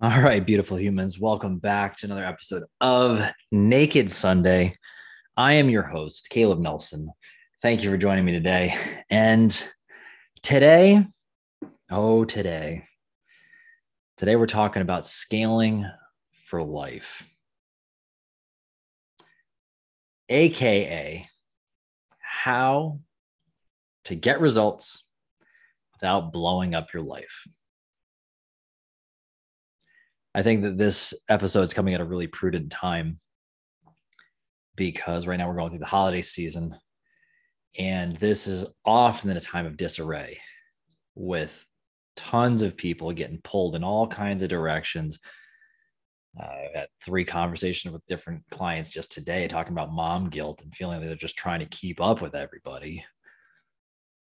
All right, beautiful humans, welcome back to another episode of Naked Sunday. I am your host, Caleb Nelson. Thank you for joining me today. And today, oh, today, today we're talking about scaling for life, AKA how to get results without blowing up your life. I think that this episode is coming at a really prudent time because right now we're going through the holiday season. And this is often a time of disarray with tons of people getting pulled in all kinds of directions. I've had three conversations with different clients just today talking about mom guilt and feeling like they're just trying to keep up with everybody,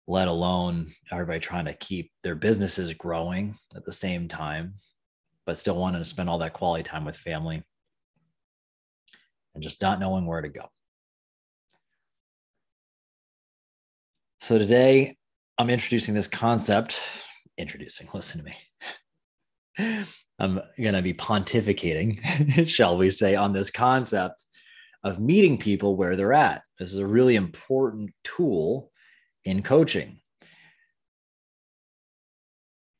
let alone everybody trying to keep their businesses growing at the same time but still wanting to spend all that quality time with family and just not knowing where to go. So today I'm introducing this concept, introducing, listen to me. I'm going to be pontificating, shall we say, on this concept of meeting people where they're at. This is a really important tool in coaching.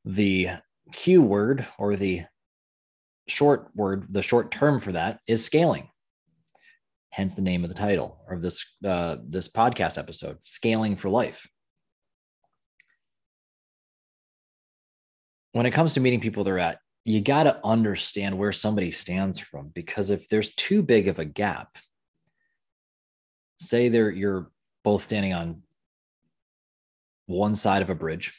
The keyword or the short word, the short term for that is scaling. Hence the name of the title of this uh, this podcast episode, "Scaling for Life." When it comes to meeting people they're at, you got to understand where somebody stands from because if there's too big of a gap, say they're you're both standing on one side of a bridge,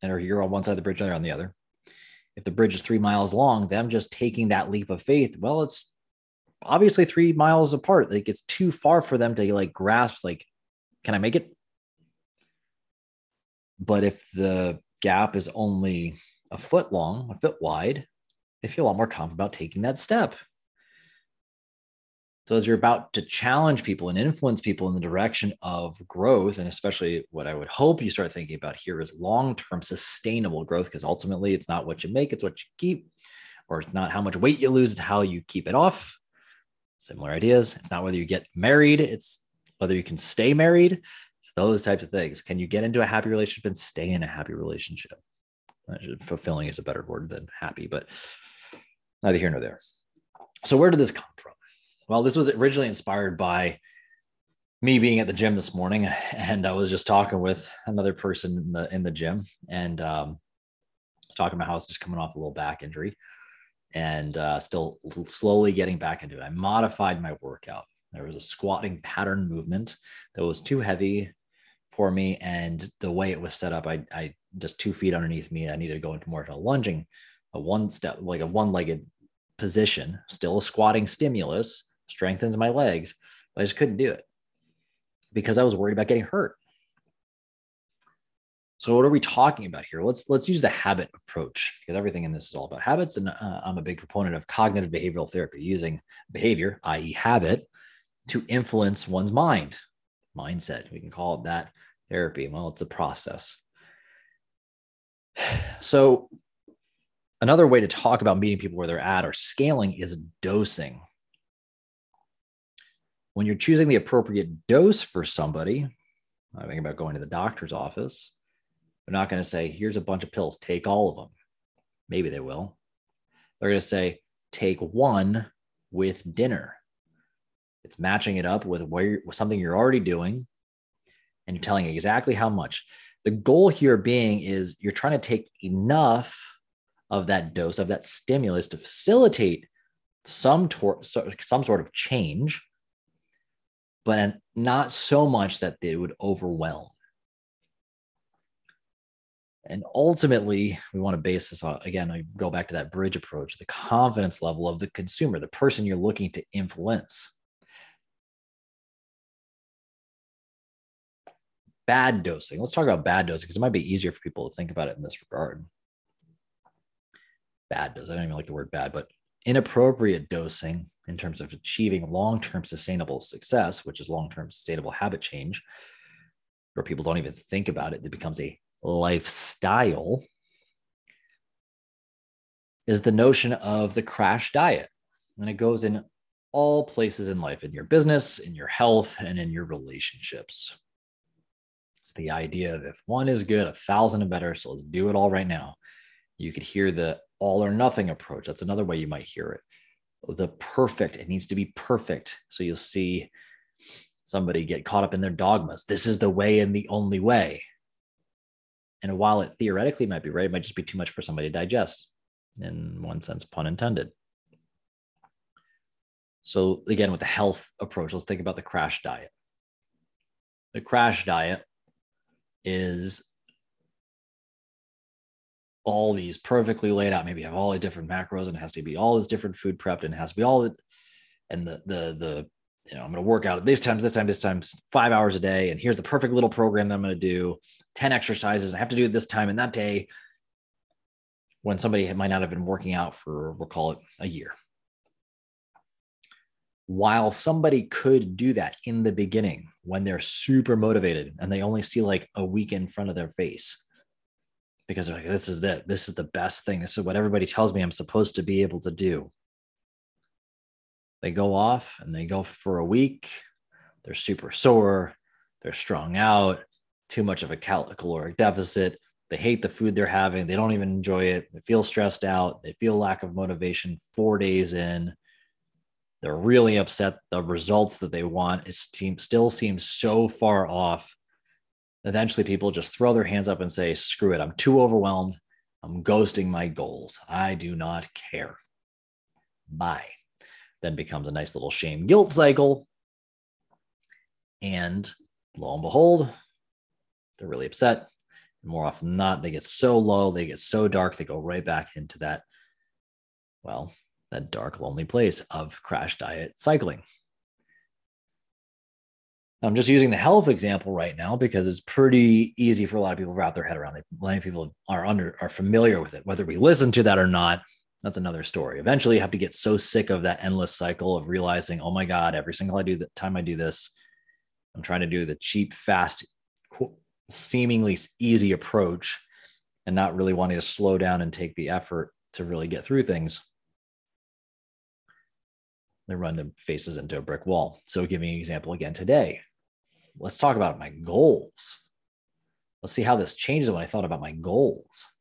and or you're on one side of the bridge and they're on the other if the bridge is three miles long, them just taking that leap of faith, well, it's obviously three miles apart. Like it's too far for them to like grasp, like, can I make it? But if the gap is only a foot long, a foot wide, they feel a lot more confident about taking that step. So as you're about to challenge people and influence people in the direction of growth, and especially what I would hope you start thinking about here is long-term sustainable growth, because ultimately it's not what you make, it's what you keep, or it's not how much weight you lose, it's how you keep it off. Similar ideas. It's not whether you get married, it's whether you can stay married. those types of things. Can you get into a happy relationship and stay in a happy relationship? Fulfilling is a better word than happy, but neither here nor there. So where did this come from? Well, this was originally inspired by me being at the gym this morning, and I was just talking with another person in the in the gym, and um, I was talking about how I was just coming off a little back injury, and uh, still slowly getting back into it. I modified my workout. There was a squatting pattern movement that was too heavy for me, and the way it was set up, I, I just two feet underneath me. I needed to go into more of a lunging, a one step, like a one-legged position, still a squatting stimulus, strengthens my legs, but I just couldn't do it because I was worried about getting hurt. So what are we talking about here? Let's let's use the habit approach because everything in this is all about habits, and uh, I'm a big proponent of cognitive behavioral therapy, using behavior, i.e., habit, to influence one's mind, mindset. We can call it that therapy. Well, it's a process. So another way to talk about meeting people where they're at or scaling is dosing when you're choosing the appropriate dose for somebody, I think about going to the doctor's office. They're not going to say, here's a bunch of pills, take all of them. Maybe they will. They're going to say, take one with dinner. It's matching it up with where with something you're already doing and you're telling exactly how much. The goal here being is you're trying to take enough of that dose of that stimulus to facilitate some tor- some sort of change but not so much that they would overwhelm. And ultimately, we want to base this on again, I go back to that bridge approach, the confidence level of the consumer, the person you're looking to influence. Bad dosing. Let's talk about bad dosing because it might be easier for people to think about it in this regard. Bad dose. I don't even like the word bad, but inappropriate dosing in terms of achieving long term sustainable success, which is long term sustainable habit change, where people don't even think about it, it becomes a lifestyle, is the notion of the crash diet. And it goes in all places in life, in your business, in your health, and in your relationships. It's the idea of if one is good, a thousand are better. So let's do it all right now. You could hear the all or nothing approach. That's another way you might hear it. The perfect, it needs to be perfect. So you'll see somebody get caught up in their dogmas. This is the way and the only way. And while it theoretically might be right, it might just be too much for somebody to digest, in one sense, pun intended. So, again, with the health approach, let's think about the crash diet. The crash diet is all these perfectly laid out. Maybe have all these different macros, and it has to be all this different food prepped, and it has to be all the, and the the the you know, I'm going to work out at these times, this time, this time, five hours a day. And here's the perfect little program that I'm going to do 10 exercises. I have to do it this time and that day when somebody might not have been working out for, we'll call it a year. While somebody could do that in the beginning when they're super motivated and they only see like a week in front of their face because they're like, this is the, this is the best thing. This is what everybody tells me I'm supposed to be able to do they go off and they go for a week. They're super sore. They're strung out, too much of a cal- caloric deficit. They hate the food they're having. They don't even enjoy it. They feel stressed out. They feel lack of motivation four days in. They're really upset. The results that they want is still seems so far off. Eventually, people just throw their hands up and say, screw it. I'm too overwhelmed. I'm ghosting my goals. I do not care. Bye then becomes a nice little shame guilt cycle. And lo and behold, they're really upset. more often than not, they get so low, they get so dark, they go right back into that, well, that dark, lonely place of crash diet cycling. I'm just using the health example right now because it's pretty easy for a lot of people to wrap their head around. Many people are under are familiar with it, whether we listen to that or not that's another story. Eventually, you have to get so sick of that endless cycle of realizing, oh my God, every single I do the time I do this, I'm trying to do the cheap, fast, seemingly easy approach and not really wanting to slow down and take the effort to really get through things. They run their faces into a brick wall. So, giving an example again today, let's talk about my goals. Let's see how this changes when I thought about my goals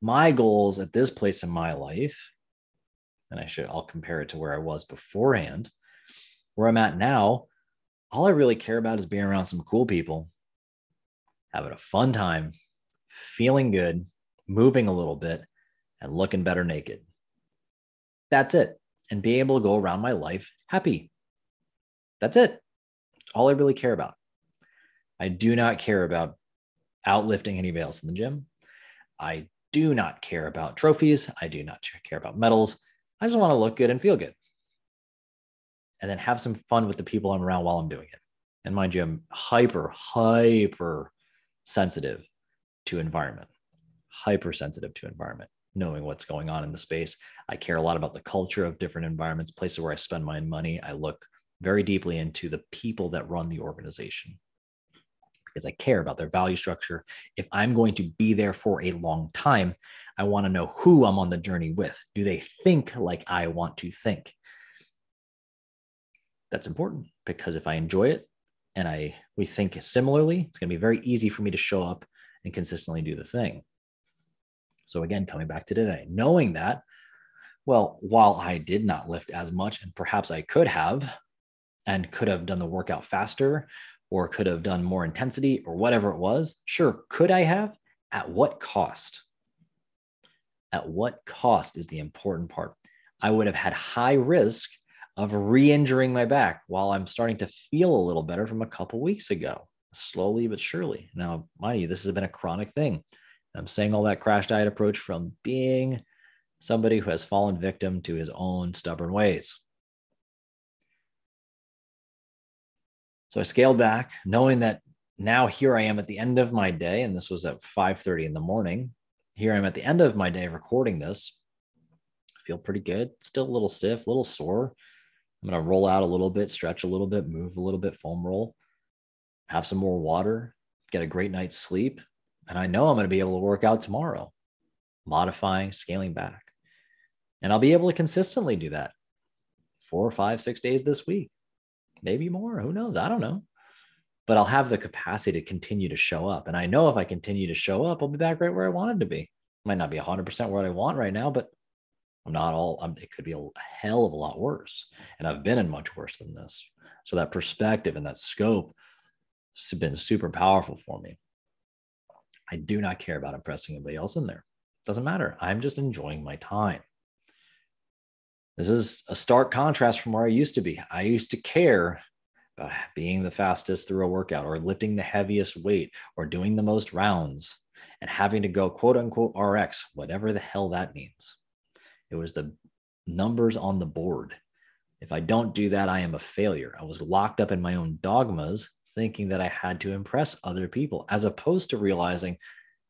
my goals at this place in my life, and I should, I'll compare it to where I was beforehand, where I'm at now, all I really care about is being around some cool people, having a fun time, feeling good, moving a little bit, and looking better naked. That's it. And being able to go around my life happy. That's it. All I really care about. I do not care about outlifting anybody else in the gym. I do not care about trophies. I do not care about medals. I just want to look good and feel good. And then have some fun with the people I'm around while I'm doing it. And mind you, I'm hyper, hyper sensitive to environment, hypersensitive to environment, knowing what's going on in the space. I care a lot about the culture of different environments, places where I spend my money. I look very deeply into the people that run the organization because I care about their value structure. If I'm going to be there for a long time, I want to know who I'm on the journey with. Do they think like I want to think? That's important because if I enjoy it and I we think similarly, it's going to be very easy for me to show up and consistently do the thing. So again, coming back to today, knowing that, well, while I did not lift as much and perhaps I could have and could have done the workout faster or could have done more intensity or whatever it was. Sure, could I have? At what cost? At what cost is the important part. I would have had high risk of re injuring my back while I'm starting to feel a little better from a couple weeks ago, slowly but surely. Now, mind you, this has been a chronic thing. I'm saying all that crash diet approach from being somebody who has fallen victim to his own stubborn ways. So I scaled back, knowing that now here I am at the end of my day, and this was at 5:30 in the morning. Here I'm at the end of my day recording this. I feel pretty good. Still a little stiff, a little sore. I'm gonna roll out a little bit, stretch a little bit, move a little bit, foam roll, have some more water, get a great night's sleep, and I know I'm gonna be able to work out tomorrow. Modifying, scaling back. And I'll be able to consistently do that four, five, six days this week, maybe more. Who knows? I don't know. But I'll have the capacity to continue to show up. And I know if I continue to show up, I'll be back right where I wanted to be. Might not be 100% what I want right now, but I'm not all, I'm, it could be a hell of a lot worse. And I've been in much worse than this. So that perspective and that scope has been super powerful for me. I do not care about impressing anybody else in there. Doesn't matter. I'm just enjoying my time. This is a stark contrast from where I used to be. I used to care about being the fastest through a workout or lifting the heaviest weight or doing the most rounds and having to go quote unquote RX, whatever the hell that means. It was the numbers on the board. If I don't do that, I am a failure. I was locked up in my own dogmas, thinking that I had to impress other people, as opposed to realizing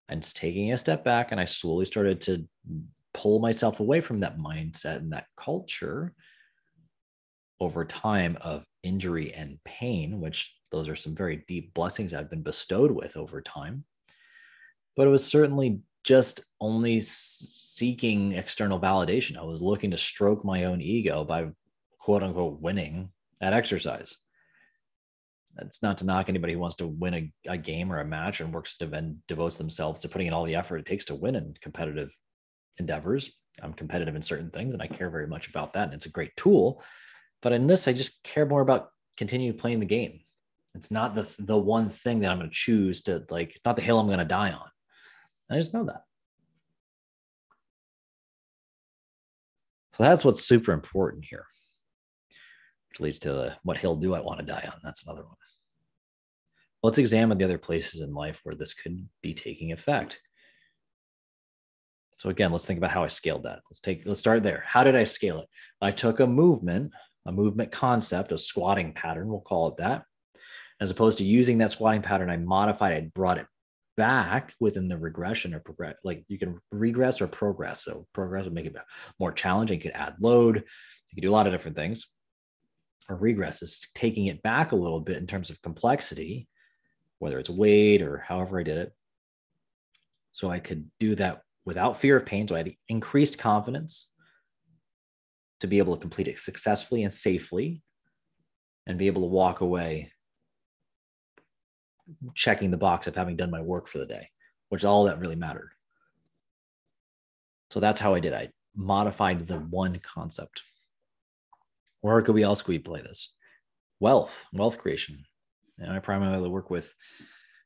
and taking a step back. And I slowly started to pull myself away from that mindset and that culture over time of injury and pain, which those are some very deep blessings I've been bestowed with over time. But it was certainly just only seeking external validation. I was looking to stroke my own ego by quote unquote winning at exercise. It's not to knock anybody who wants to win a, a game or a match and works to and devotes themselves to putting in all the effort it takes to win in competitive endeavors. I'm competitive in certain things and I care very much about that. And it's a great tool. But in this, I just care more about continuing playing the game. It's not the, the one thing that I'm going to choose to like, it's not the hill I'm going to die on. I just know that. So that's what's super important here, which leads to the, what hill do I want to die on? That's another one. Let's examine the other places in life where this could be taking effect. So again, let's think about how I scaled that. Let's take let's start there. How did I scale it? I took a movement, a movement concept, a squatting pattern, we'll call it that. As opposed to using that squatting pattern, I modified it, brought it back within the regression or progress. Like you can regress or progress. So progress would make it more challenging. You could add load. You could do a lot of different things. Or regress is taking it back a little bit in terms of complexity, whether it's weight or however I did it. So I could do that without fear of pain. So I had increased confidence to be able to complete it successfully and safely and be able to walk away checking the box of having done my work for the day, which is all that really mattered. So that's how I did. I modified the one concept. Where could we else could we play this? Wealth, wealth creation. And I primarily work with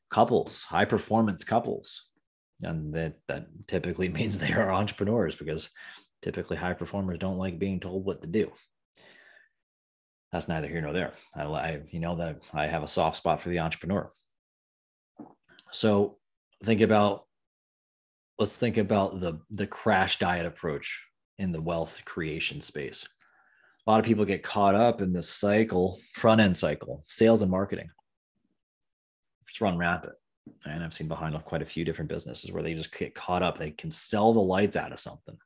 couples, high performance couples. And that, that typically means they are entrepreneurs because typically high performers don't like being told what to do. That's neither here nor there. I, I you know that I have a soft spot for the entrepreneur. So think about let's think about the the crash diet approach in the wealth creation space. A lot of people get caught up in this cycle, front end cycle, sales and marketing. It's run rampant. And I've seen behind quite a few different businesses where they just get caught up. They can sell the lights out of something.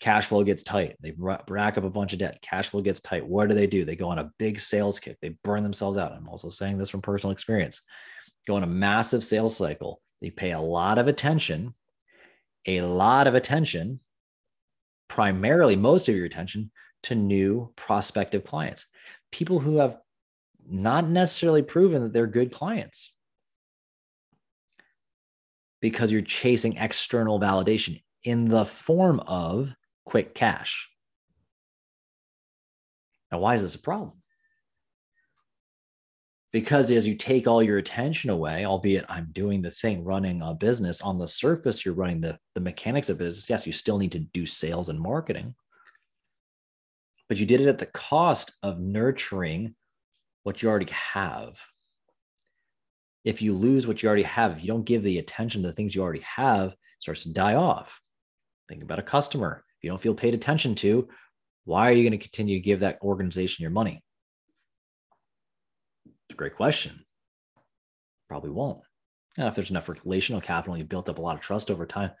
Cash flow gets tight. They rack up a bunch of debt. Cash flow gets tight. What do they do? They go on a big sales kick. They burn themselves out. I'm also saying this from personal experience go on a massive sales cycle. They pay a lot of attention, a lot of attention, primarily most of your attention to new prospective clients, people who have not necessarily proven that they're good clients because you're chasing external validation in the form of quick cash. Now, why is this a problem? because as you take all your attention away albeit i'm doing the thing running a business on the surface you're running the, the mechanics of business yes you still need to do sales and marketing but you did it at the cost of nurturing what you already have if you lose what you already have if you don't give the attention to the things you already have starts to die off think about a customer if you don't feel paid attention to why are you going to continue to give that organization your money it's a great question. Probably won't. And if there's enough relational capital, you built up a lot of trust over time.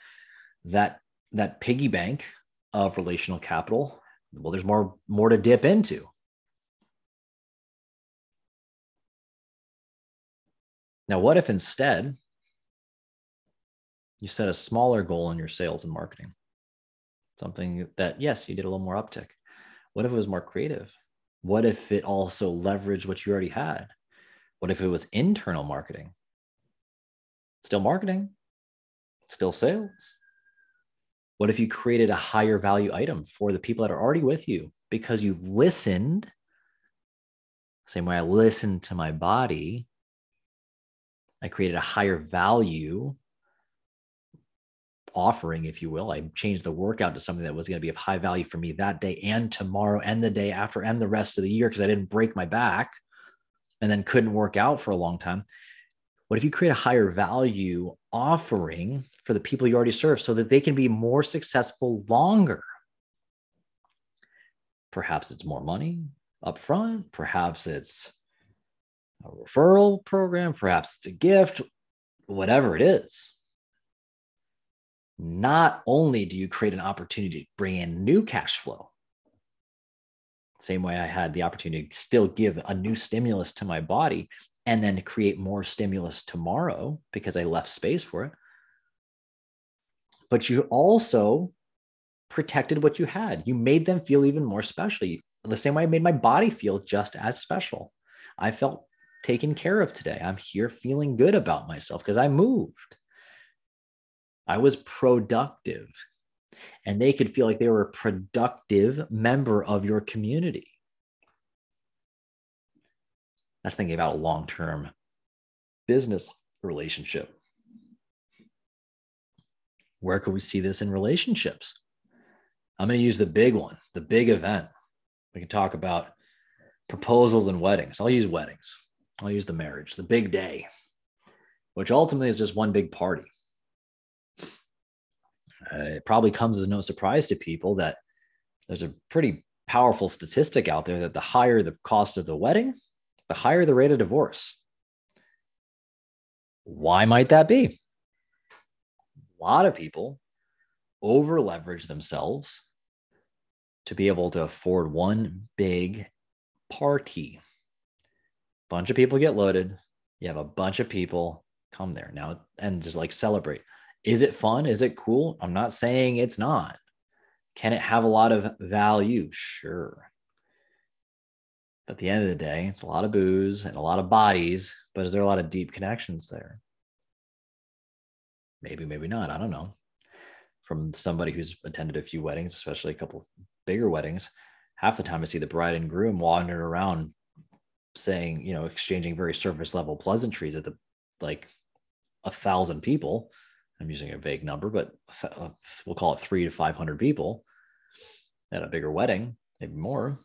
That that piggy bank of relational capital, well, there's more more to dip into. Now, what if instead you set a smaller goal in your sales and marketing? Something that, yes, you did a little more uptick. What if it was more creative? What if it also leveraged what you already had? What if it was internal marketing? Still marketing, still sales. What if you created a higher value item for the people that are already with you because you've listened? Same way I listened to my body, I created a higher value offering, if you will. I changed the workout to something that was going to be of high value for me that day and tomorrow and the day after and the rest of the year because I didn't break my back and then couldn't work out for a long time. What if you create a higher value offering for the people you already serve so that they can be more successful longer? Perhaps it's more money up front, perhaps it's a referral program, perhaps it's a gift, whatever it is not only do you create an opportunity to bring in new cash flow, same way I had the opportunity to still give a new stimulus to my body and then create more stimulus tomorrow because I left space for it. But you also protected what you had. You made them feel even more special. The same way I made my body feel just as special. I felt taken care of today. I'm here feeling good about myself because I moved. I was productive. And they could feel like they were a productive member of your community. That's thinking about a long term business relationship. Where could we see this in relationships? I'm going to use the big one, the big event. We can talk about proposals and weddings. I'll use weddings. I'll use the marriage, the big day, which ultimately is just one big party uh, it probably comes as no surprise to people that there's a pretty powerful statistic out there that the higher the cost of the wedding, the higher the rate of divorce. Why might that be? A lot of people over leverage themselves to be able to afford one big party. Bunch of people get loaded. You have a bunch of people come there now and just like celebrate. Is it fun? Is it cool? I'm not saying it's not. Can it have a lot of value? Sure. At the end of the day, it's a lot of booze and a lot of bodies, but is there a lot of deep connections there? Maybe, maybe not. I don't know. From somebody who's attended a few weddings, especially a couple bigger weddings, half the time I see the bride and groom wandering around saying, you know, exchanging very surface level pleasantries at the like a thousand people I'm using a vague number, but we'll call it three to 500 people at a bigger wedding, maybe more.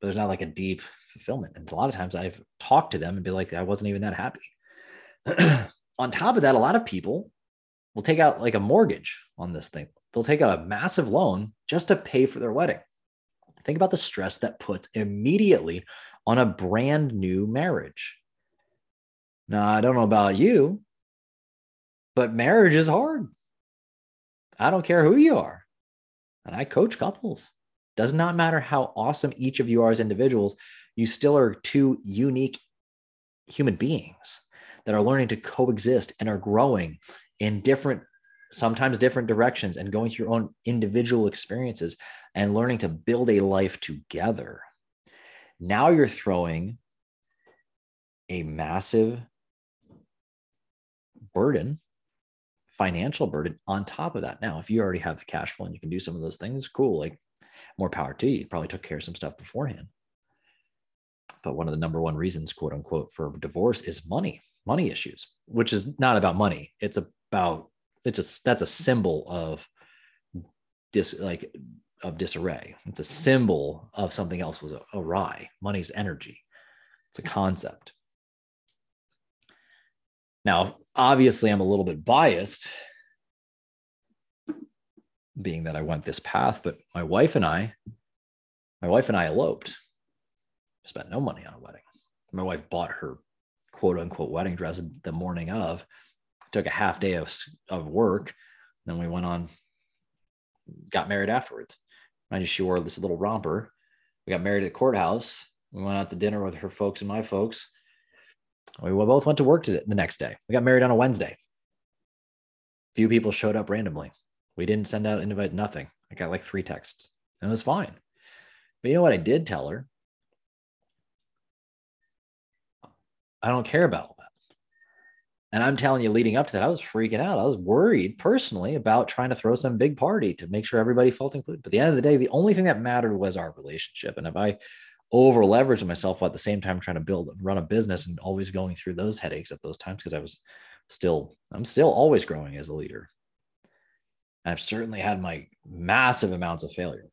But there's not like a deep fulfillment. And a lot of times I've talked to them and be like, I wasn't even that happy. on top of that, a lot of people will take out like a mortgage on this thing. They'll take out a massive loan just to pay for their wedding. Think about the stress that puts immediately on a brand new marriage. Now, I don't know about you, but marriage is hard. I don't care who you are. And I coach couples. Does not matter how awesome each of you are as individuals, you still are two unique human beings that are learning to coexist and are growing in different, sometimes different directions and going through your own individual experiences and learning to build a life together. Now you're throwing a massive burden financial burden on top of that. Now, if you already have the cash flow and you can do some of those things, cool. Like more power to you. you probably took care of some stuff beforehand. But one of the number one reasons, quote unquote, for divorce is money, money issues, which is not about money. It's about it's a that's a mm-hmm. symbol of dis like of disarray. It's a mm-hmm. symbol of something else was awry. Money's energy. It's a mm-hmm. concept. Now, obviously, I'm a little bit biased, being that I went this path, but my wife and I, my wife and I eloped, spent no money on a wedding. My wife bought her quote unquote wedding dress the morning of, took a half day of, of work. Then we went on, got married afterwards. I just she wore this little romper. We got married at the courthouse. We went out to dinner with her folks and my folks. We both went to work the next day. We got married on a Wednesday. Few people showed up randomly. We didn't send out invite, nothing. I got like three texts. And it was fine. But you know what I did tell her? I don't care about. And I'm telling you, leading up to that, I was freaking out. I was worried personally about trying to throw some big party to make sure everybody felt included. But at the end of the day, the only thing that mattered was our relationship. And if I over leveraged myself while at the same time trying to build, run a business and always going through those headaches at those times, because I was still, I'm still always growing as a leader. And I've certainly had my massive amounts of failure.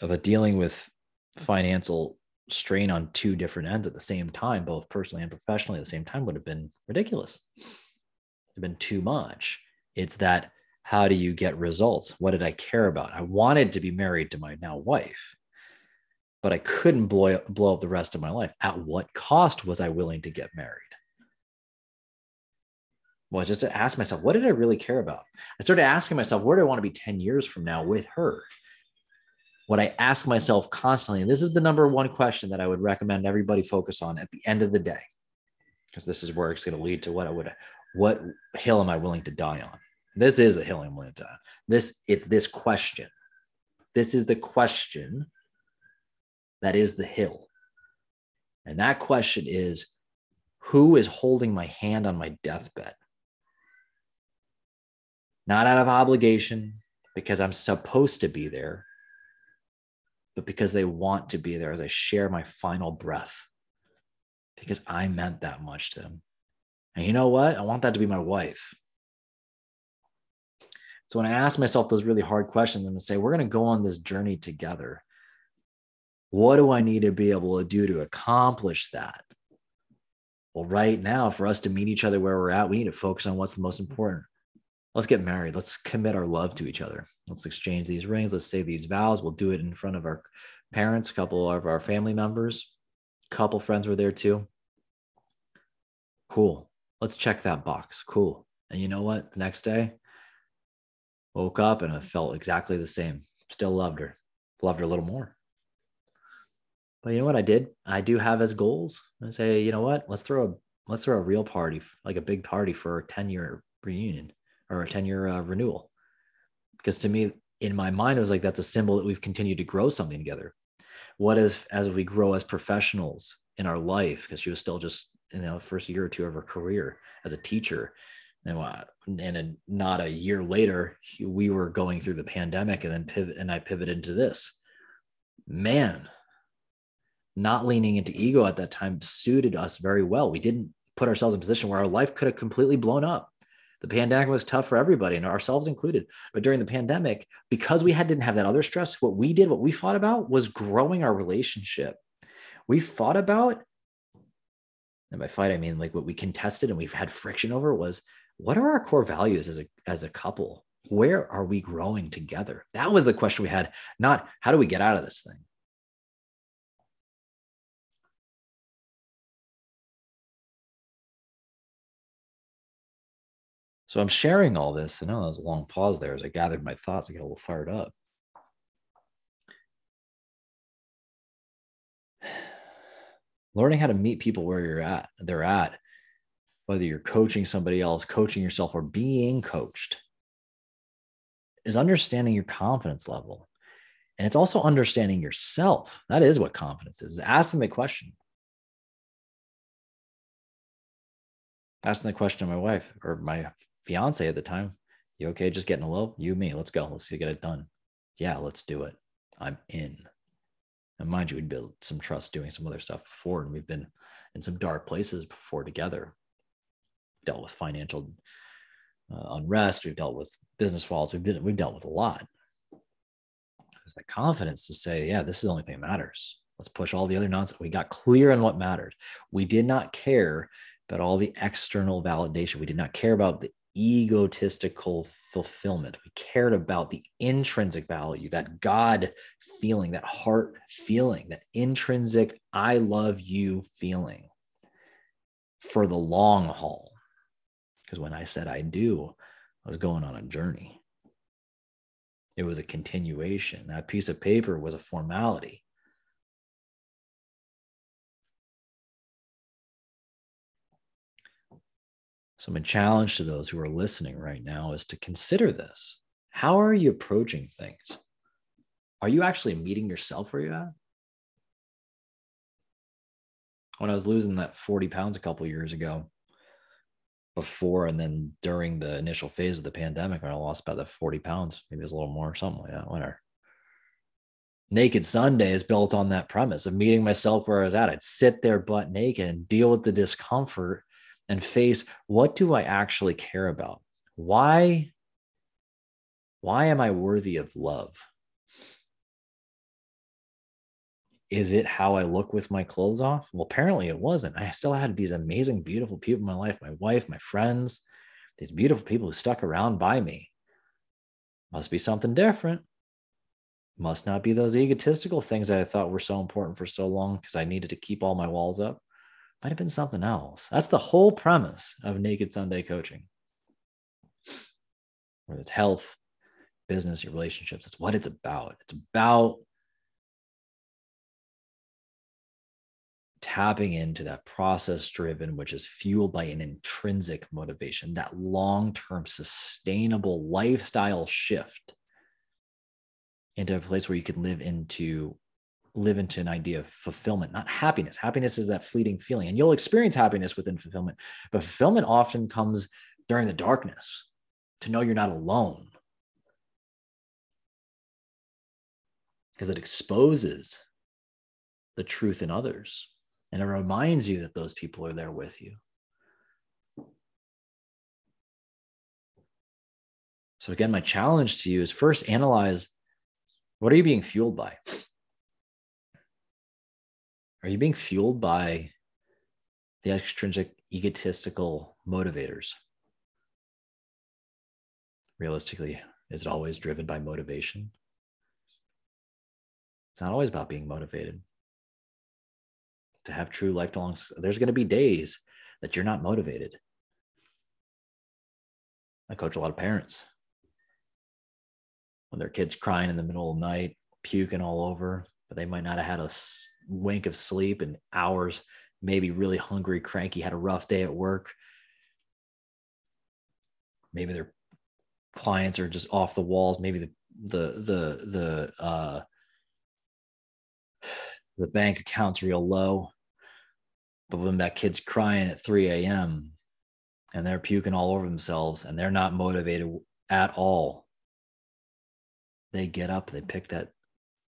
But dealing with financial strain on two different ends at the same time, both personally and professionally at the same time, would have been ridiculous. It'd been too much. It's that how do you get results? What did I care about? I wanted to be married to my now wife, but I couldn't blow, blow up the rest of my life. At what cost was I willing to get married? Well, just to ask myself, what did I really care about? I started asking myself, where do I want to be 10 years from now with her? What I ask myself constantly, and this is the number one question that I would recommend everybody focus on at the end of the day, because this is where it's going to lead to what I would, what hill am I willing to die on? This is a hill I'm willing to die. This, it's this question. This is the question that is the hill. And that question is who is holding my hand on my deathbed? not out of obligation because I'm supposed to be there, but because they want to be there as I share my final breath because I meant that much to them. And you know what? I want that to be my wife. So when I ask myself those really hard questions, to say, we're going to go on this journey together. What do I need to be able to do to accomplish that? Well, right now, for us to meet each other where we're at, we need to focus on what's the most important let's get married. Let's commit our love to each other. Let's exchange these rings. Let's say these vows. We'll do it in front of our parents, a couple of our family members, a couple friends were there too. Cool. Let's check that box. Cool. And you know what? The next day, woke up and I felt exactly the same. Still loved her. Loved her a little more. But you know what I did? I do have as goals. I say, you know what? Let's throw a let's throw a real party, like a big party for a 10 year reunion or a 10 year uh, renewal. Because to me, in my mind, it was like that's a symbol that we've continued to grow something together. What if, as we grow as professionals in our life, because she was still just in the first year or two of her career as a teacher, and and a, not a year later, we were going through the pandemic, and then pivot, and I pivoted into this. Man, not leaning into ego at that time suited us very well. We didn't put ourselves in a position where our life could have completely blown up the pandemic was tough for everybody and ourselves included. But during the pandemic because we had didn't have that other stress what we did what we fought about was growing our relationship. We fought about and by fight i mean like what we contested and we've had friction over was what are our core values as a as a couple? Where are we growing together? That was the question we had not how do we get out of this thing So I'm sharing all this. Know there was a long pause there as I gathered my thoughts. I get a little fired up. Learning how to meet people where you're at, they're at, whether you're coaching somebody else, coaching yourself, or being coached, is understanding your confidence level. And it's also understanding yourself. That is what confidence is. Ask them the question. Asking the question to my wife or my fiance at the time, you okay just getting a little? You, me, let's go. Let's get it done. Yeah, let's do it. I'm in. And mind you, we'd built some trust doing some other stuff before, and we've been in some dark places before together. Dealt with financial uh, unrest. We've dealt with business faults. We've been we've dealt with a lot. There's that confidence to say, yeah, this is the only thing that matters. Let's push all the other nonsense. We got clear on what mattered. We did not care about all the external validation. We did not care about the egotistical fulfillment. We cared about the intrinsic value, that God feeling, that heart feeling, that intrinsic I love you feeling for the long haul. Because when I said I do, I was going on a journey. It was a continuation. That piece of paper was a formality. So, my challenge to those who are listening right now is to consider this. How are you approaching things? Are you actually meeting yourself where you're at? When I was losing that 40 pounds a couple years ago, before and then during the initial phase of the pandemic, when I lost about the 40 pounds, maybe it was a little more, something like that, whatever. Naked Sunday is built on that premise of meeting myself where I was at. I'd sit there butt naked and deal with the discomfort and face what do I actually care about? Why? Why am I worthy of love? Is it how I look with my clothes off? Well, apparently it wasn't. I still had these amazing, beautiful people in my life my wife, my friends, these beautiful people who stuck around by me. Must be something different must not be those egotistical things that I thought were so important for so long because I needed to keep all my walls up. Might have been something else. That's the whole premise of Naked Sunday coaching. Whether it's health, business, your relationships, it's what it's about. It's about tapping into that process driven, which is fueled by an intrinsic motivation, that long term sustainable lifestyle shift into a place where you can live into live into an idea of fulfillment not happiness. Happiness is that fleeting feeling and you'll experience happiness within fulfillment but fulfillment often comes during the darkness to know you're not alone. Because it exposes the truth in others and it reminds you that those people are there with you. So again my challenge to you is first analyze what are you being fueled by? Are you being fueled by the extrinsic egotistical motivators? Realistically, is it always driven by motivation? It's not always about being motivated. To have true lifelong, there's going to be days that you're not motivated. I coach a lot of parents when their kids crying in the middle of the night, puking all over, but they might not have had a wink of sleep and hours, maybe really hungry, cranky, had a rough day at work. Maybe their clients are just off the walls. Maybe the the the the uh, the bank account's real low. But when that kid's crying at 3 a.m. and they're puking all over themselves and they're not motivated at all they get up, they pick that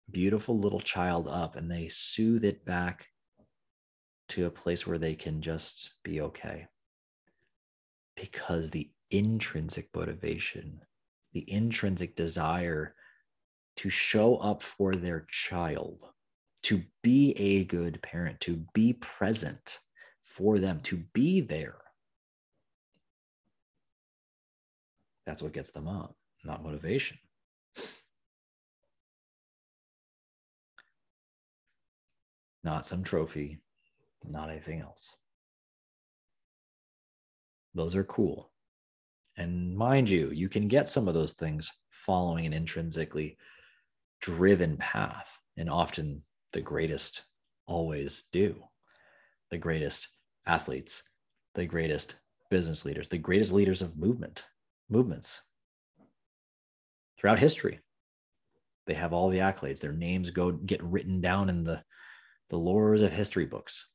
beautiful little child up and they soothe it back to a place where they can just be okay. Because the intrinsic motivation, the intrinsic desire to show up for their child, to be a good parent, to be present for them, to be there. That's what gets them up, not motivation. Not some trophy, not anything else. Those are cool. And mind you, you can get some of those things following an intrinsically driven path. And often the greatest always do. The greatest athletes, the greatest business leaders, the greatest leaders of movement, movements throughout history. They have all the accolades. Their names go get written down in the the lures of history books.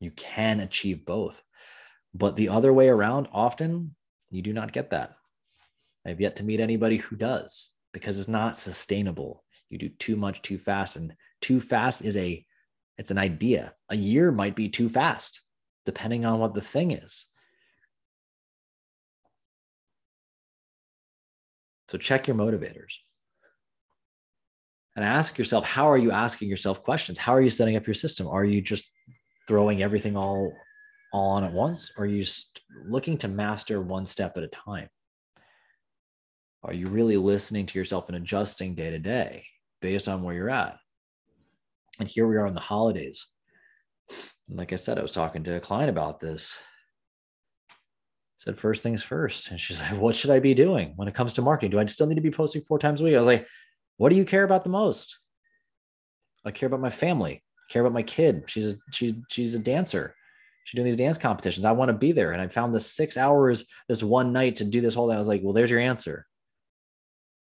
You can achieve both. But the other way around, often you do not get that. I've yet to meet anybody who does because it's not sustainable. You do too much too fast, and too fast is a it's an idea. A year might be too fast, depending on what the thing is. So check your motivators and ask yourself how are you asking yourself questions? How are you setting up your system? Are you just throwing everything all all on at once? Or are you just looking to master one step at a time? Are you really listening to yourself and adjusting day to day based on where you're at? And here we are in the holidays. And like i said i was talking to a client about this. Said first things first. And she's like what should i be doing when it comes to marketing? Do i still need to be posting four times a week? I was like what do you care about the most? I care about my family. I care about my kid. She's she's she's a dancer. She's doing these dance competitions. I want to be there. And I found this six hours this one night to do this whole thing. I was like, well, there's your answer.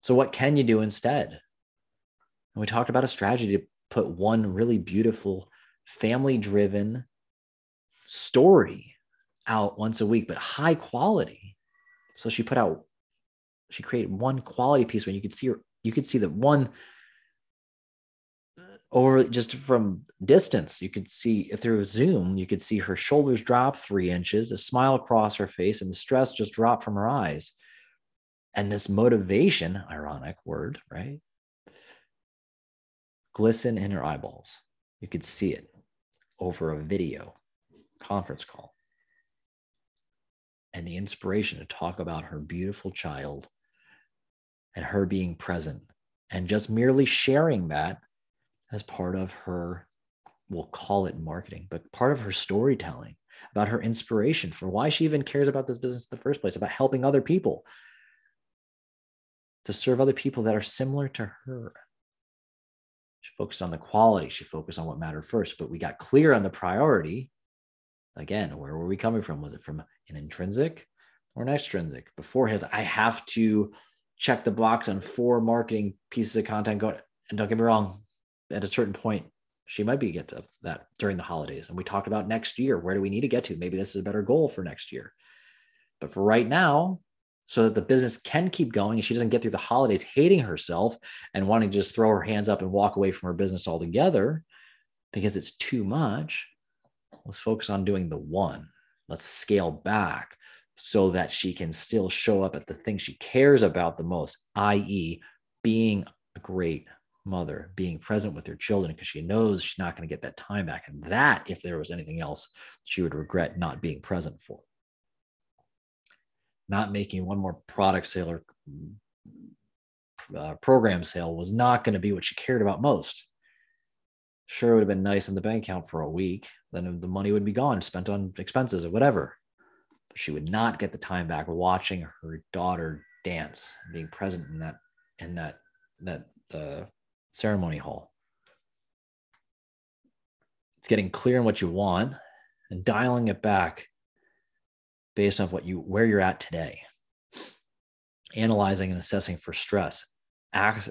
So what can you do instead? And we talked about a strategy to put one really beautiful family driven story out once a week, but high quality. So she put out, she created one quality piece when you could see her, you could see that one uh, over just from distance, you could see through Zoom, you could see her shoulders drop three inches, a smile across her face, and the stress just drop from her eyes. And this motivation, ironic word, right? Glisten in her eyeballs. You could see it over a video conference call. And the inspiration to talk about her beautiful child and her being present and just merely sharing that as part of her, we'll call it marketing, but part of her storytelling about her inspiration for why she even cares about this business in the first place, about helping other people to serve other people that are similar to her. She focused on the quality, she focused on what mattered first, but we got clear on the priority. Again, where were we coming from? Was it from an intrinsic or an extrinsic? Before his, I have to check the box on four marketing pieces of content going. And don't get me wrong, at a certain point, she might be get to that during the holidays. And we talked about next year. Where do we need to get to? Maybe this is a better goal for next year. But for right now, so that the business can keep going and she doesn't get through the holidays hating herself and wanting to just throw her hands up and walk away from her business altogether because it's too much, let's focus on doing the one. Let's scale back so that she can still show up at the thing she cares about the most, i.e., being a great mother, being present with her children because she knows she's not going to get that time back. And that, if there was anything else, she would regret not being present for. Not making one more product sale or uh, program sale was not going to be what she cared about most. Sure, it would have been nice in the bank account for a week. Then the money would be gone, spent on expenses or whatever. She would not get the time back watching her daughter dance, being present in that in that that the ceremony hall. It's getting clear on what you want and dialing it back based on what you where you're at today. Analyzing and assessing for stress. Ask,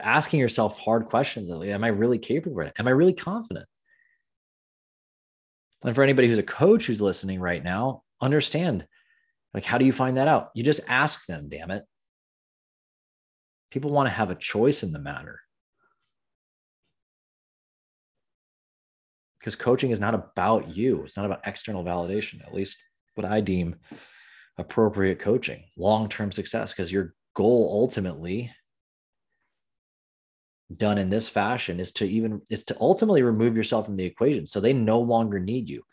asking yourself hard questions. Am I really capable? of it Am I really confident? And for anybody who's a coach who's listening right now, understand like how do you find that out? You just ask them, damn it. People want to have a choice in the matter. because coaching is not about you. It's not about external validation, at least what I deem appropriate coaching, long term success, because your goal ultimately done in this fashion is to even is to ultimately remove yourself from the equation so they no longer need you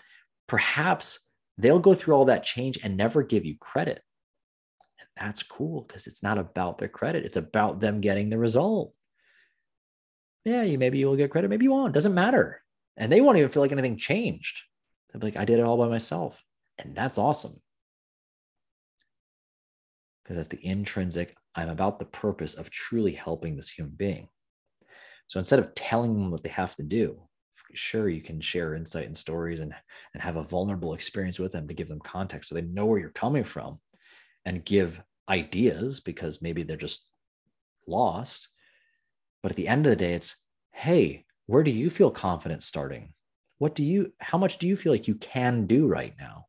perhaps they'll go through all that change and never give you credit and that's cool because it's not about their credit it's about them getting the result yeah you maybe you will get credit maybe you won't doesn't matter and they won't even feel like anything changed. They'll be like, I did it all by myself. And that's awesome. Because that's the intrinsic, I'm about the purpose of truly helping this human being. So instead of telling them what they have to do, sure, you can share insight and stories and, and have a vulnerable experience with them to give them context so they know where you're coming from and give ideas because maybe they're just lost. But at the end of the day, it's, hey, where do you feel confident starting? What do you, how much do you feel like you can do right now?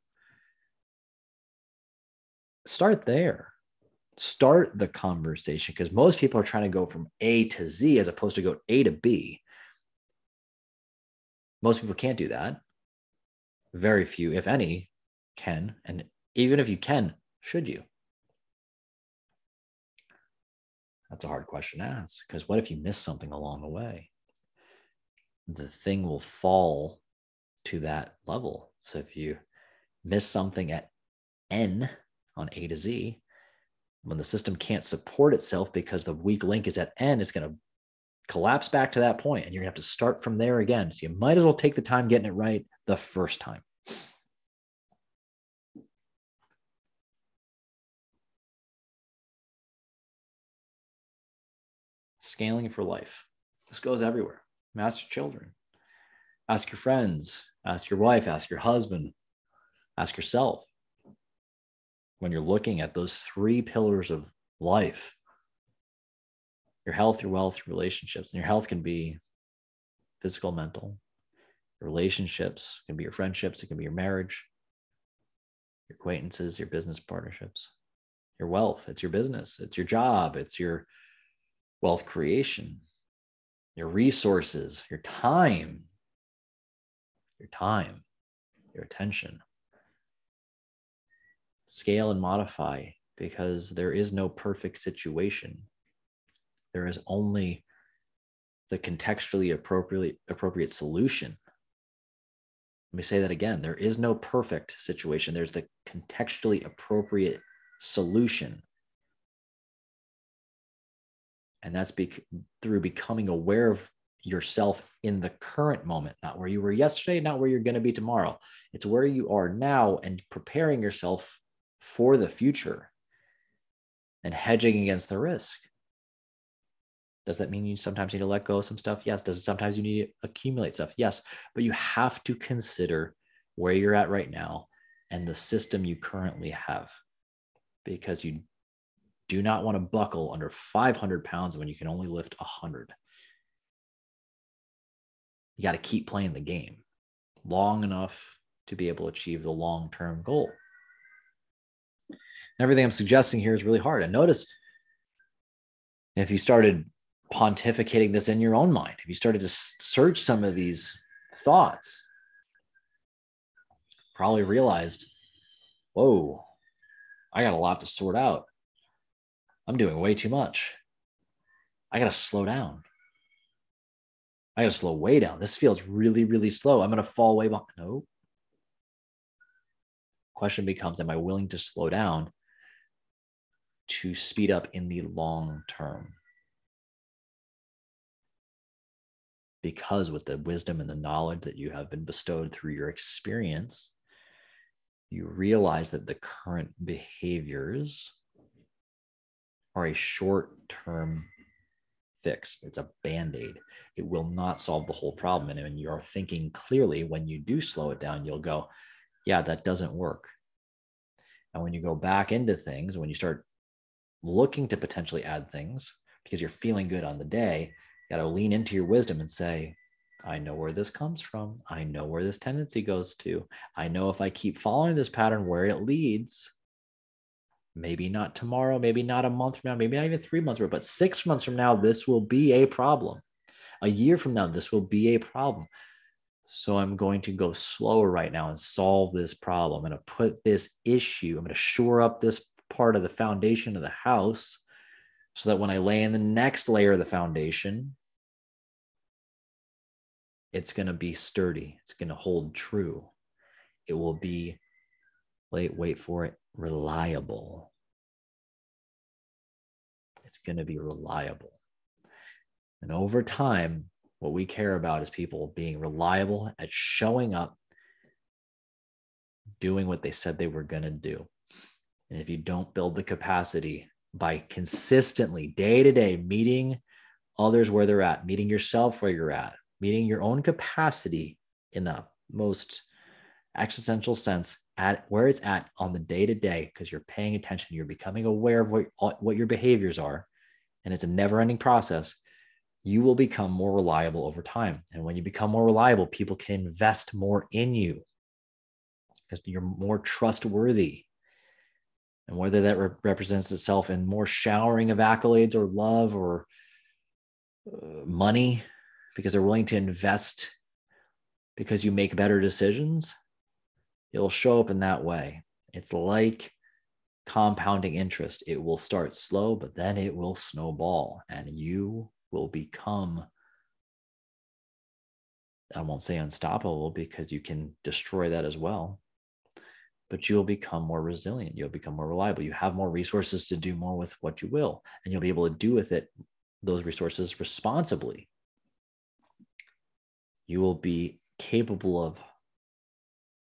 Start there. Start the conversation because most people are trying to go from A to Z as opposed to go A to B. Most people can't do that. Very few, if any, can. And even if you can, should you? That's a hard question to ask because what if you miss something along the way? the thing will fall to that level. So if you miss something at N on A to Z, when the system can't support itself because the weak link is at N, it's going to collapse back to that point and you're to have to start from there again. So you might as well take the time getting it right the first time. Scaling for life. This goes everywhere your children, ask your friends, ask your wife, ask your husband, Ask yourself when you're looking at those three pillars of life your health, your wealth, your relationships. And your health can be physical, mental. Your relationships can be your friendships, it can be your marriage, your acquaintances, your business partnerships. Your wealth, it's your business, it's your job, it's your wealth creation, your resources, your time, your time, your attention. Scale and modify because there is no perfect situation. There is only the contextually appropriate, appropriate solution. Let me say that again. There is no perfect situation. There's the contextually appropriate solution. And that's be- through becoming aware of yourself in the current moment, not where you were yesterday, not where you're going to be tomorrow. It's where you are now and preparing yourself for the future and hedging against the risk. Does that mean you sometimes need to let go of some stuff? Yes. Does it sometimes you need to accumulate stuff? Yes. But you have to consider where you're at right now and the system you currently have because you do not want to buckle under 500 pounds when you can only lift 100. You got to keep playing the game long enough to be able to achieve the long term goal. Everything I'm suggesting here is really hard. And notice if you started pontificating this in your own mind, if you started to search some of these thoughts, probably realized, whoa, I got a lot to sort out. I'm doing way too much. I got to slow down. I got to slow way down. This feels really, really slow. I'm going to fall way behind. No. Question becomes Am I willing to slow down to speed up in the long term? Because with the wisdom and the knowledge that you have been bestowed through your experience, you realize that the current behaviors are a short term fix. It's a band aid. It will not solve the whole problem. And when you're thinking clearly, when you do slow it down, you'll go, yeah, that doesn't work. And when you go back into things, when you start looking to potentially add things because you're feeling good on the day, got to lean into your wisdom and say, I know where this comes from. I know where this tendency goes to. I know if I keep following this pattern where it leads, maybe not tomorrow, maybe not a month from now, maybe not even three months from now, but six months from now, this will be a problem. A year from now, this will be a problem. So I'm going to go slower right now and solve this problem. I'm going to put this issue, I'm going to shore up this part of the foundation of the house so that when I lay in the next layer of the foundation, it's going to be sturdy. It's going to hold true. It will be, wait, wait for it, reliable. It's going to be reliable. And over time, what we care about is people being reliable at showing up, doing what they said they were going to do. And if you don't build the capacity by consistently, day to day, meeting others where they're at, meeting yourself where you're at, meeting your own capacity in the most existential sense at where it's at on the day to day because you're paying attention you're becoming aware of what, what your behaviors are and it's a never ending process you will become more reliable over time. And when you become more reliable people can invest more in you because you're more trustworthy and whether that re- represents itself in more showering of accolades or love or uh, money because they're willing to invest because you make better decisions it'll show up in that way. It's like compounding interest. It will start slow, but then it will snowball and you will become, I won't say unstoppable because you can destroy that as well, but you'll become more resilient. You'll become more reliable. You have more resources to do more with what you will, and you'll be able to do with it those resources responsibly. You will be capable of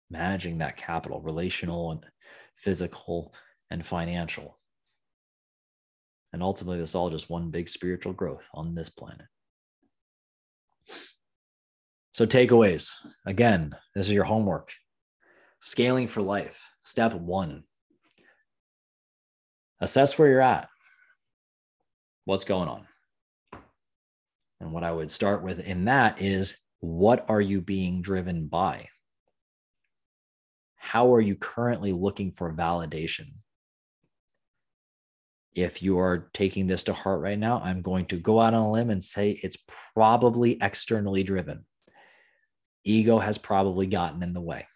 managing that capital, relational and physical and financial. And ultimately, this all just one big spiritual growth on this planet. So, takeaways again, this is your homework. Scaling for life. Step one assess where you're at. What's going on? And what I would start with in that is what are you being driven by? How are you currently looking for validation? If you are taking this to heart right now, I'm going to go out on a limb and say it's probably externally driven. Ego has probably gotten in the way.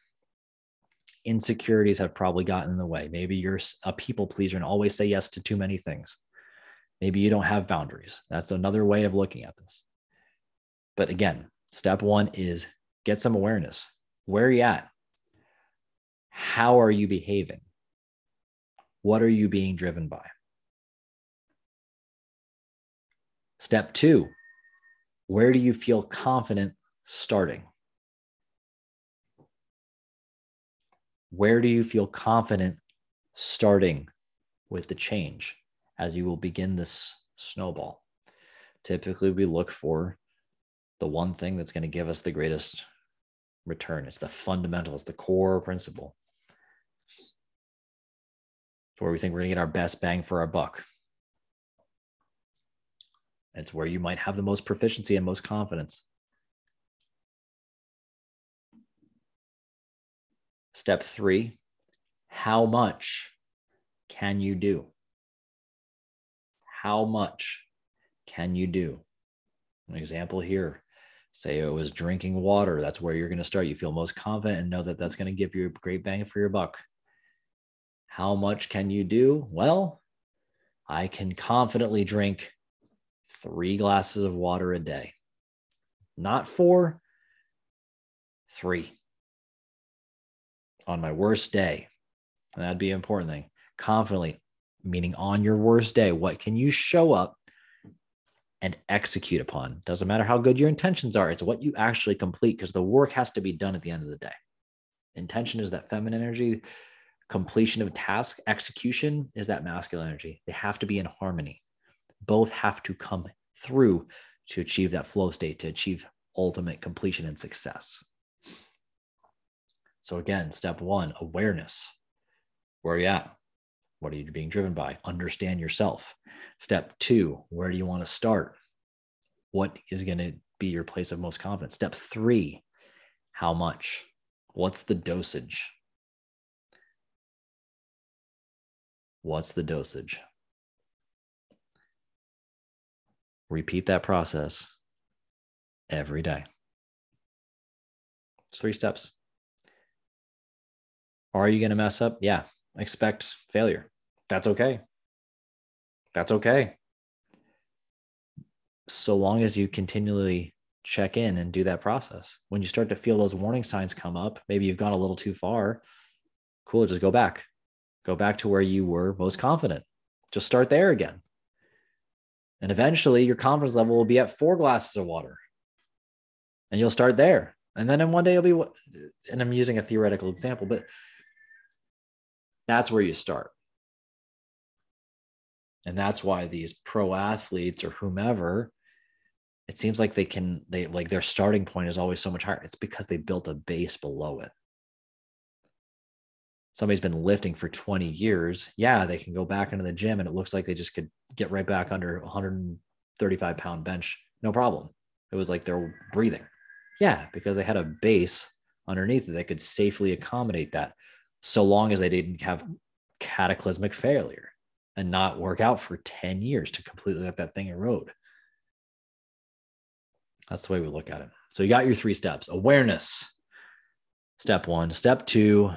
Insecurities have probably gotten in the way. Maybe you're a people pleaser and always say yes to too many things. Maybe you don't have boundaries. That's another way of looking at this. But again, step one is get some awareness. Where are you at? How are you behaving? What are you being driven by? Step two, where do you feel confident starting? Where do you feel confident starting with the change? as you will begin this snowball. Typically, we look for the one thing that's going to give us the greatest return. It's the fundamental, it's the core principle. It's where we think we're going to get our best bang for our buck. It's where you might have the most proficiency and most confidence. Step three how much can you do? how much can you do? An example here say it was drinking water. That's where you're going to start. You feel most confident and know that that's going to give you a great bang for your buck. How much can you do? Well, I can confidently drink three glasses of water a day. Not four, three. On my worst day. And that'd be an important thing. Confidently, meaning on your worst day, what can you show up and execute upon? Doesn't matter how good your intentions are, it's what you actually complete because the work has to be done at the end of the day. Intention is that feminine energy, completion of task, execution is that masculine energy. They have to be in harmony. Both have to come through to achieve that flow state, to achieve ultimate completion and success. So, again, step one awareness. Where are you at? What are you being driven by? Understand yourself. Step two, where do you want to start? What is going to be your place of most confidence? Step three, how much? What's the dosage? What's the dosage? Repeat that process every day. It's three steps. Are you going to mess up? Yeah, expect failure. That's okay. That's okay. So long as you continually check in and do that process. When you start to feel those warning signs come up, maybe you've gone a little too far, cool, just go back. Go back to where you were most confident. Just start there again. And eventually your confidence level will be at four glasses of water. And you'll start there. And then in one day you'll be, and I'm using a theoretical example, but that's where you start. And that's why these pro athletes or whomever, it seems like they can, they like their starting point is always so much higher. It's because they built a base below it. Somebody's been lifting for 20 years. Yeah, they can go back into the gym and it looks like they just could get right back under 135 pound bench. No problem. It was like they're breathing. Yeah, because they had a base underneath that could safely accommodate that so long as they didn't have cataclysmic failure and not work out for 10 years to completely let that thing erode. That's the way we look at it. So you got your three steps awareness, step one. Step two,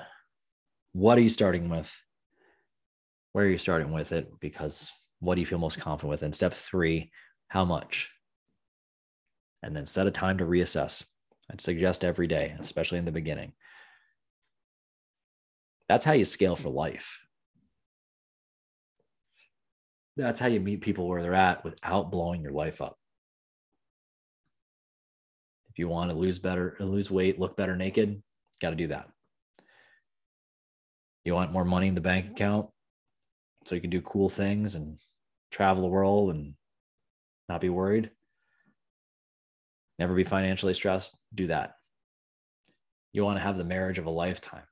what are you starting with? Where are you starting with it? Because what do you feel most confident with? And step three, how much? And then set a time to reassess. I'd suggest every day, especially in the beginning. That's how you scale for life. That's how you meet people where they're at without blowing your life up. If you want to lose better, lose weight, look better naked, got to do that. You want more money in the bank account so you can do cool things and travel the world and not be worried. Never be financially stressed. Do that. You want to have the marriage of a lifetime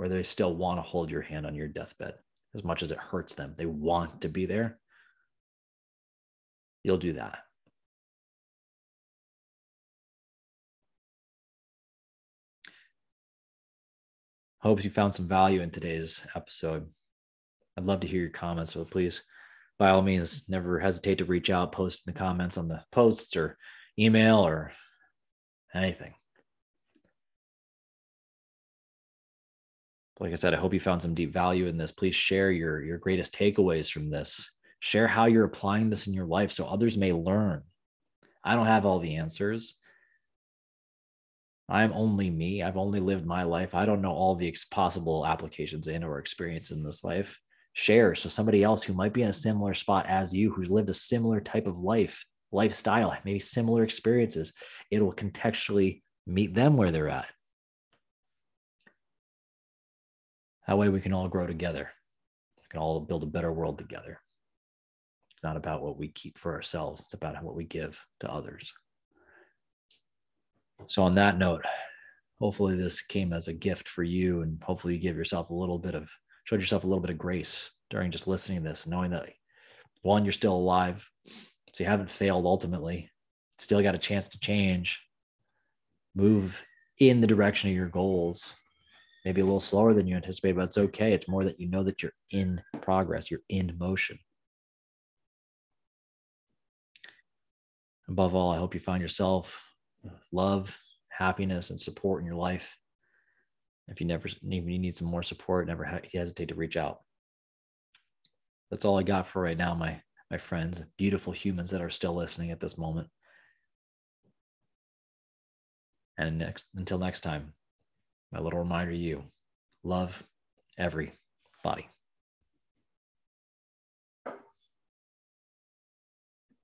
or they still want to hold your hand on your deathbed as much as it hurts them. They want to be there. You'll do that. Hope you found some value in today's episode. I'd love to hear your comments. So please, by all means, never hesitate to reach out, post in the comments on the posts or email or anything. Like I said, I hope you found some deep value in this. Please share your, your greatest takeaways from this. Share how you're applying this in your life so others may learn. I don't have all the answers. I'm only me. I've only lived my life. I don't know all the possible applications in or experience in this life. Share so somebody else who might be in a similar spot as you, who's lived a similar type of life, lifestyle, maybe similar experiences, it will contextually meet them where they're at. That way we can all grow together. We can all build a better world together. It's not about what we keep for ourselves, it's about what we give to others. So, on that note, hopefully this came as a gift for you, and hopefully you give yourself a little bit of, showed yourself a little bit of grace during just listening to this, knowing that one, you're still alive, so you haven't failed ultimately, still got a chance to change, move in the direction of your goals. Maybe a little slower than you anticipated, but it's okay. It's more that you know that you're in progress, you're in motion. Above all, I hope you find yourself love, happiness, and support in your life. If you never even you need some more support, never hesitate to reach out. That's all I got for right now, my my friends, beautiful humans that are still listening at this moment. And next until next time, my little reminder to you, love every body.